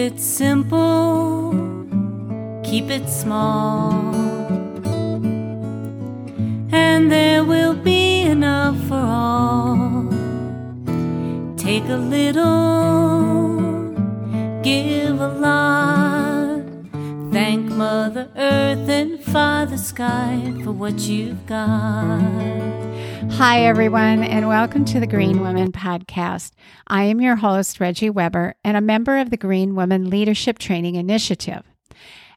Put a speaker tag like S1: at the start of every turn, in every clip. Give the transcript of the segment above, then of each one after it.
S1: it simple, keep it small, and there will be enough for all. Take a little, give a lot. Thank Mother Earth and Father Sky for what you've got.
S2: Hi, everyone, and welcome to the Green Women Podcast. I am your host, Reggie Weber, and a member of the Green Women Leadership Training Initiative.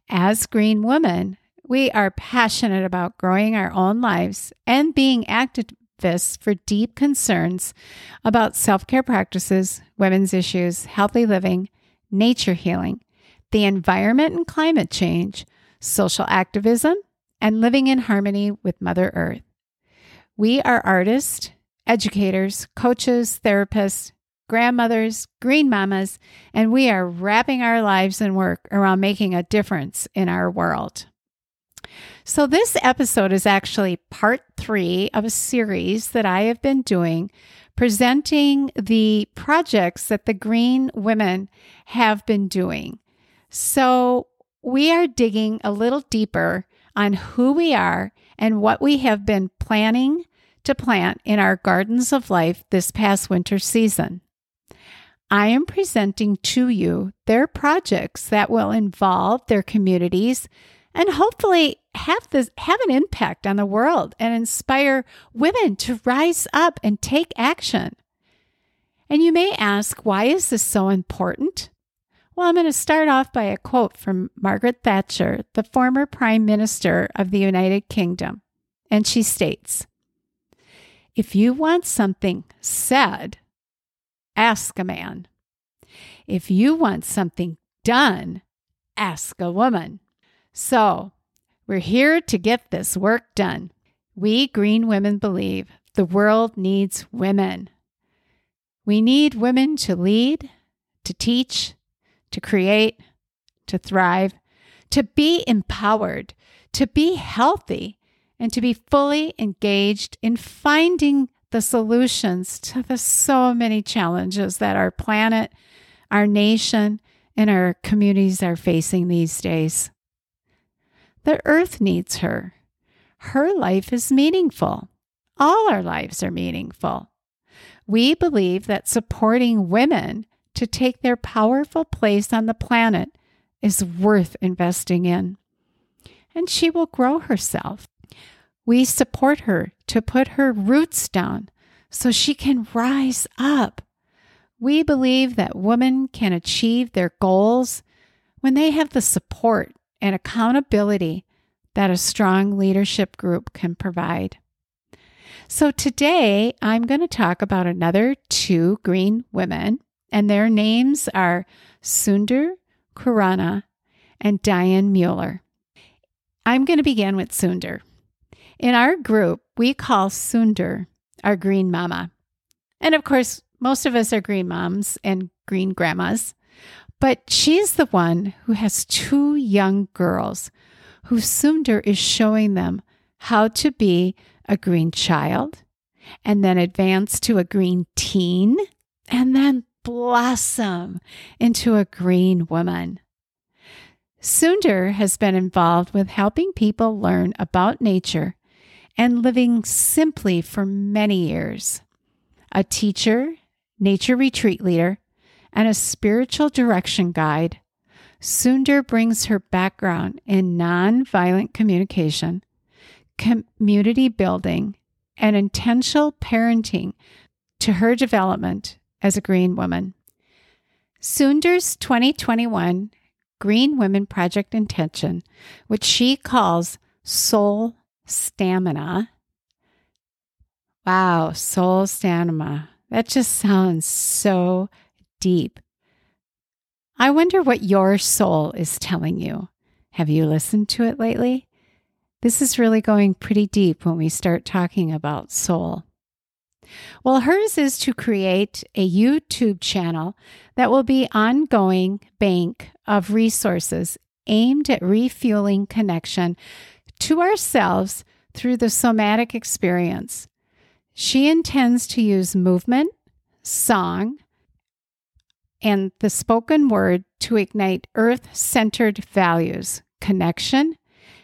S2: As Green Women, we are passionate about growing our own lives and being activists for deep concerns about self care practices, women's issues, healthy living, nature healing, the environment and climate change, social activism, and living in harmony with Mother Earth. We are artists, educators, coaches, therapists, grandmothers, green mamas, and we are wrapping our lives and work around making a difference in our world. So, this episode is actually part three of a series that I have been doing presenting the projects that the Green Women have been doing. So, we are digging a little deeper on who we are and what we have been planning to plant in our gardens of life this past winter season. I am presenting to you their projects that will involve their communities and hopefully have this have an impact on the world and inspire women to rise up and take action. And you may ask, why is this so important? Well, I'm going to start off by a quote from Margaret Thatcher, the former Prime Minister of the United Kingdom. And she states If you want something said, ask a man. If you want something done, ask a woman. So, we're here to get this work done. We green women believe the world needs women. We need women to lead, to teach, to create, to thrive, to be empowered, to be healthy, and to be fully engaged in finding the solutions to the so many challenges that our planet, our nation, and our communities are facing these days. The earth needs her. Her life is meaningful. All our lives are meaningful. We believe that supporting women to take their powerful place on the planet is worth investing in. And she will grow herself. We support her to put her roots down so she can rise up. We believe that women can achieve their goals when they have the support and accountability that a strong leadership group can provide. So, today I'm going to talk about another two green women and their names are Sunder Kurana and Diane Mueller. I'm going to begin with Sunder. In our group, we call Sunder our green mama. And of course, most of us are green moms and green grandmas, but she's the one who has two young girls who Sunder is showing them how to be a green child and then advance to a green teen and then blossom into a green woman. Sunder has been involved with helping people learn about nature and living simply for many years. A teacher, nature retreat leader, and a spiritual direction guide, Sunder brings her background in nonviolent communication, community building, and intentional parenting to her development as a green woman. Sunder's 2021 Green Women Project intention, which she calls Soul Stamina. Wow, soul stamina. That just sounds so deep. I wonder what your soul is telling you. Have you listened to it lately? This is really going pretty deep when we start talking about soul. Well, hers is to create a YouTube channel that will be ongoing bank of resources aimed at refueling connection to ourselves through the somatic experience. She intends to use movement, song, and the spoken word to ignite earth centered values, connection,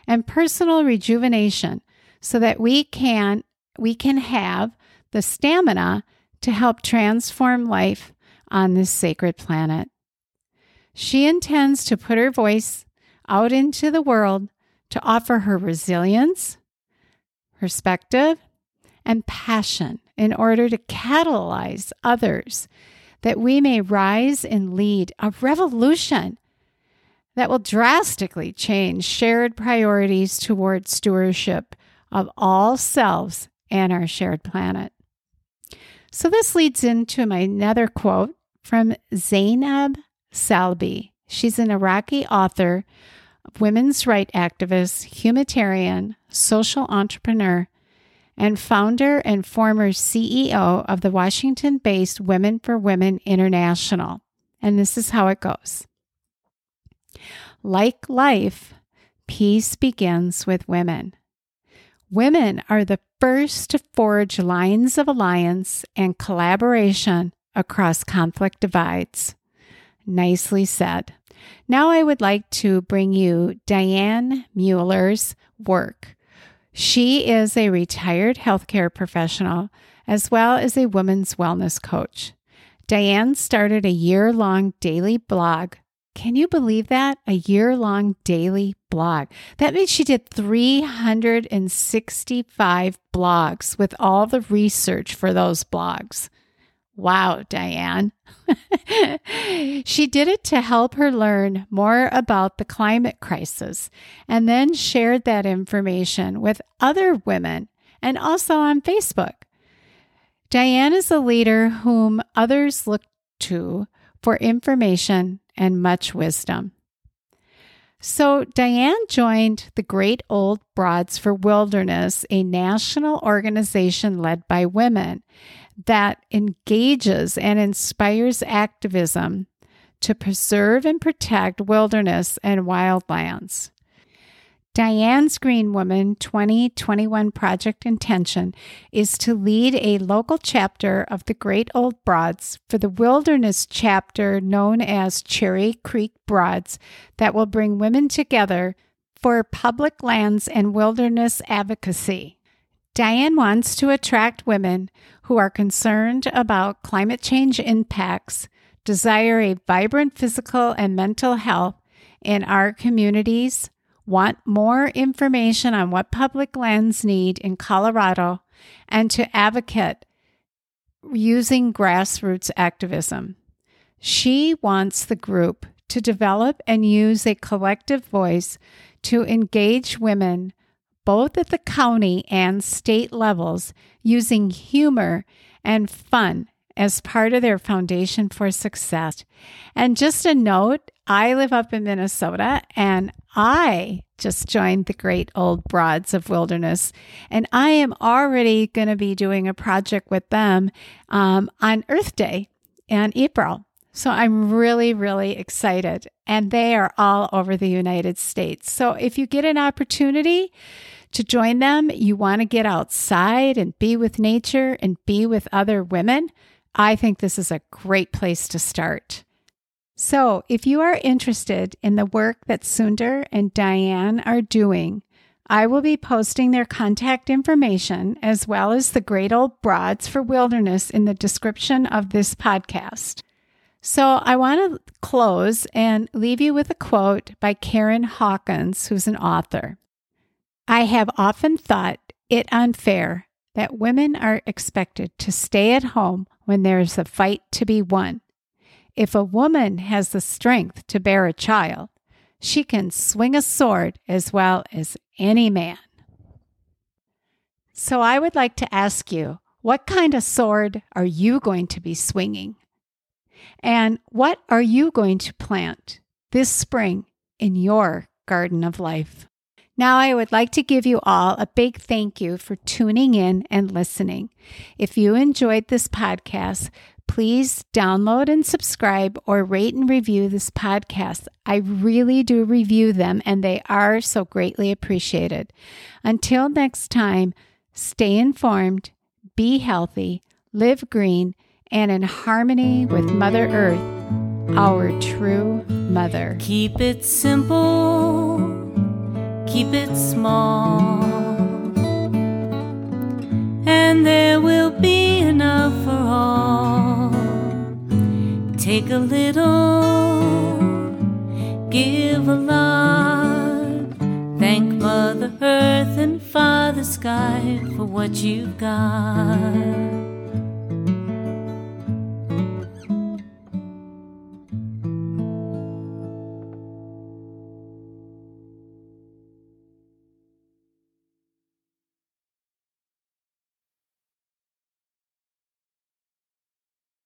S2: and personal rejuvenation so that we can we can have the stamina to help transform life on this sacred planet. She intends to put her voice out into the world to offer her resilience, perspective, and passion in order to catalyze others that we may rise and lead a revolution that will drastically change shared priorities toward stewardship of all selves and our shared planet. So, this leads into my another quote from Zainab Salbi. She's an Iraqi author, women's rights activist, humanitarian, social entrepreneur, and founder and former CEO of the Washington based Women for Women International. And this is how it goes Like life, peace begins with women. Women are the first to forge lines of alliance and collaboration across conflict divides. Nicely said. Now I would like to bring you Diane Mueller's work. She is a retired healthcare professional as well as a women's wellness coach. Diane started a year long daily blog. Can you believe that? A year long daily blog. That means she did 365 blogs with all the research for those blogs. Wow, Diane. she did it to help her learn more about the climate crisis and then shared that information with other women and also on Facebook. Diane is a leader whom others look to for information and much wisdom. So, Diane joined the Great Old Broads for Wilderness, a national organization led by women that engages and inspires activism to preserve and protect wilderness and wildlands. Diane's Green Woman 2021 project intention is to lead a local chapter of the Great Old Broads for the wilderness chapter known as Cherry Creek Broads that will bring women together for public lands and wilderness advocacy. Diane wants to attract women who are concerned about climate change impacts, desire a vibrant physical and mental health in our communities, want more information on what public lands need in Colorado, and to advocate using grassroots activism. She wants the group to develop and use a collective voice to engage women both at the county and state levels using humor and fun as part of their foundation for success. And just a note I live up in Minnesota and I just joined the Great Old Broads of Wilderness, and I am already going to be doing a project with them um, on Earth Day in April. So I'm really, really excited. And they are all over the United States. So if you get an opportunity to join them, you want to get outside and be with nature and be with other women, I think this is a great place to start. So, if you are interested in the work that Sundar and Diane are doing, I will be posting their contact information as well as the Great Old Broads for Wilderness in the description of this podcast. So, I want to close and leave you with a quote by Karen Hawkins, who's an author. I have often thought it unfair that women are expected to stay at home when there is a fight to be won. If a woman has the strength to bear a child, she can swing a sword as well as any man. So I would like to ask you, what kind of sword are you going to be swinging? And what are you going to plant this spring in your garden of life? Now, I would like to give you all a big thank you for tuning in and listening. If you enjoyed this podcast, please download and subscribe or rate and review this podcast. I really do review them and they are so greatly appreciated. Until next time, stay informed, be healthy, live green, and in harmony with Mother Earth our true mother.
S1: Keep it simple, keep it small, and there will be Take a little, give a lot. Thank Mother Earth and Father Sky for what you've got.